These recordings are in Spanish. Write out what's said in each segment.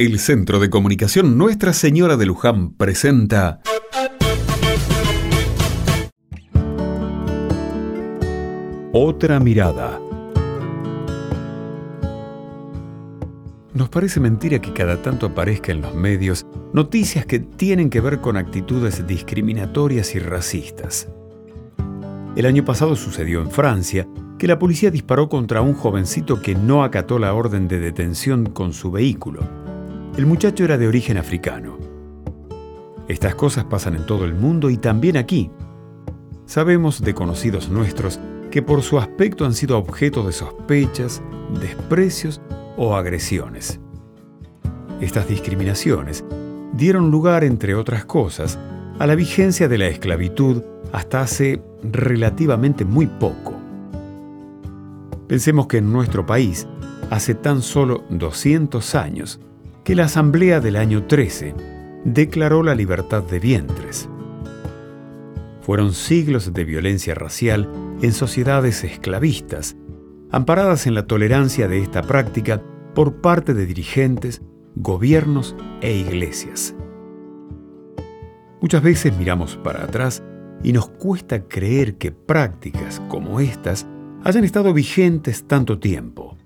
El Centro de Comunicación Nuestra Señora de Luján presenta Otra mirada. Nos parece mentira que cada tanto aparezca en los medios noticias que tienen que ver con actitudes discriminatorias y racistas. El año pasado sucedió en Francia que la policía disparó contra un jovencito que no acató la orden de detención con su vehículo. El muchacho era de origen africano. Estas cosas pasan en todo el mundo y también aquí. Sabemos de conocidos nuestros que por su aspecto han sido objeto de sospechas, desprecios o agresiones. Estas discriminaciones dieron lugar, entre otras cosas, a la vigencia de la esclavitud hasta hace relativamente muy poco. Pensemos que en nuestro país, hace tan solo 200 años, que la Asamblea del año 13 declaró la libertad de vientres. Fueron siglos de violencia racial en sociedades esclavistas, amparadas en la tolerancia de esta práctica por parte de dirigentes, gobiernos e iglesias. Muchas veces miramos para atrás y nos cuesta creer que prácticas como estas hayan estado vigentes tanto tiempo.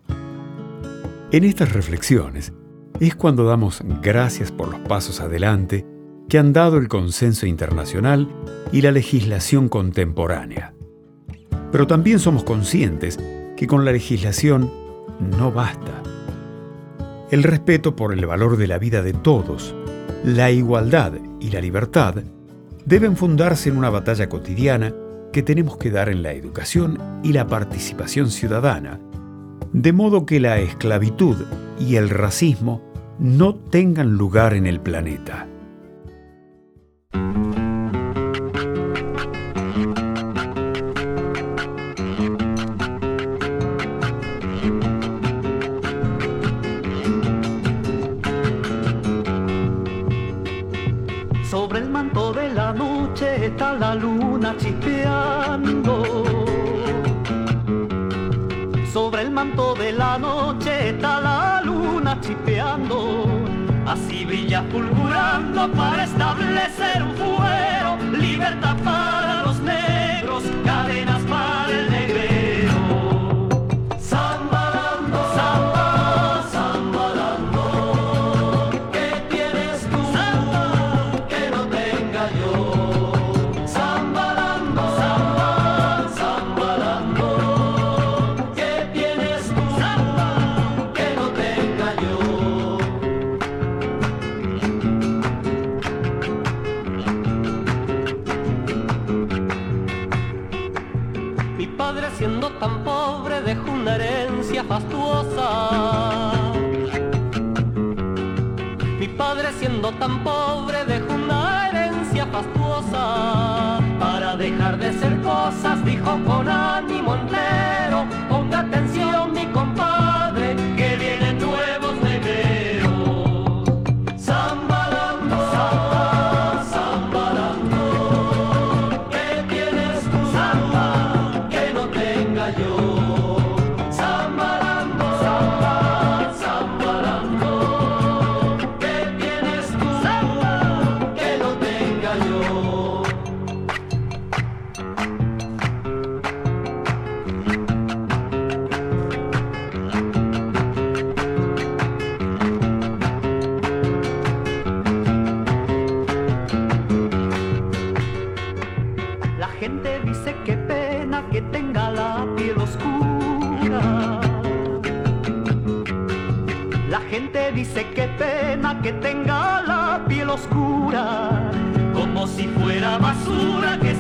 En estas reflexiones es cuando damos gracias por los pasos adelante que han dado el consenso internacional y la legislación contemporánea. Pero también somos conscientes que con la legislación no basta. El respeto por el valor de la vida de todos, la igualdad y la libertad deben fundarse en una batalla cotidiana que tenemos que dar en la educación y la participación ciudadana, de modo que la esclavitud y el racismo no tengan lugar en el planeta. Sobre el manto de la noche está la luna chispeando. Así brilla fulgurando para establecer un fuero. Libertad siendo tan pobre dejó una herencia fastuosa. Mi padre siendo tan pobre dejó una herencia fastuosa. Para dejar de ser cosas dijo con ánimo entero. Dice que pena que tenga la piel oscura. Si fuera basura que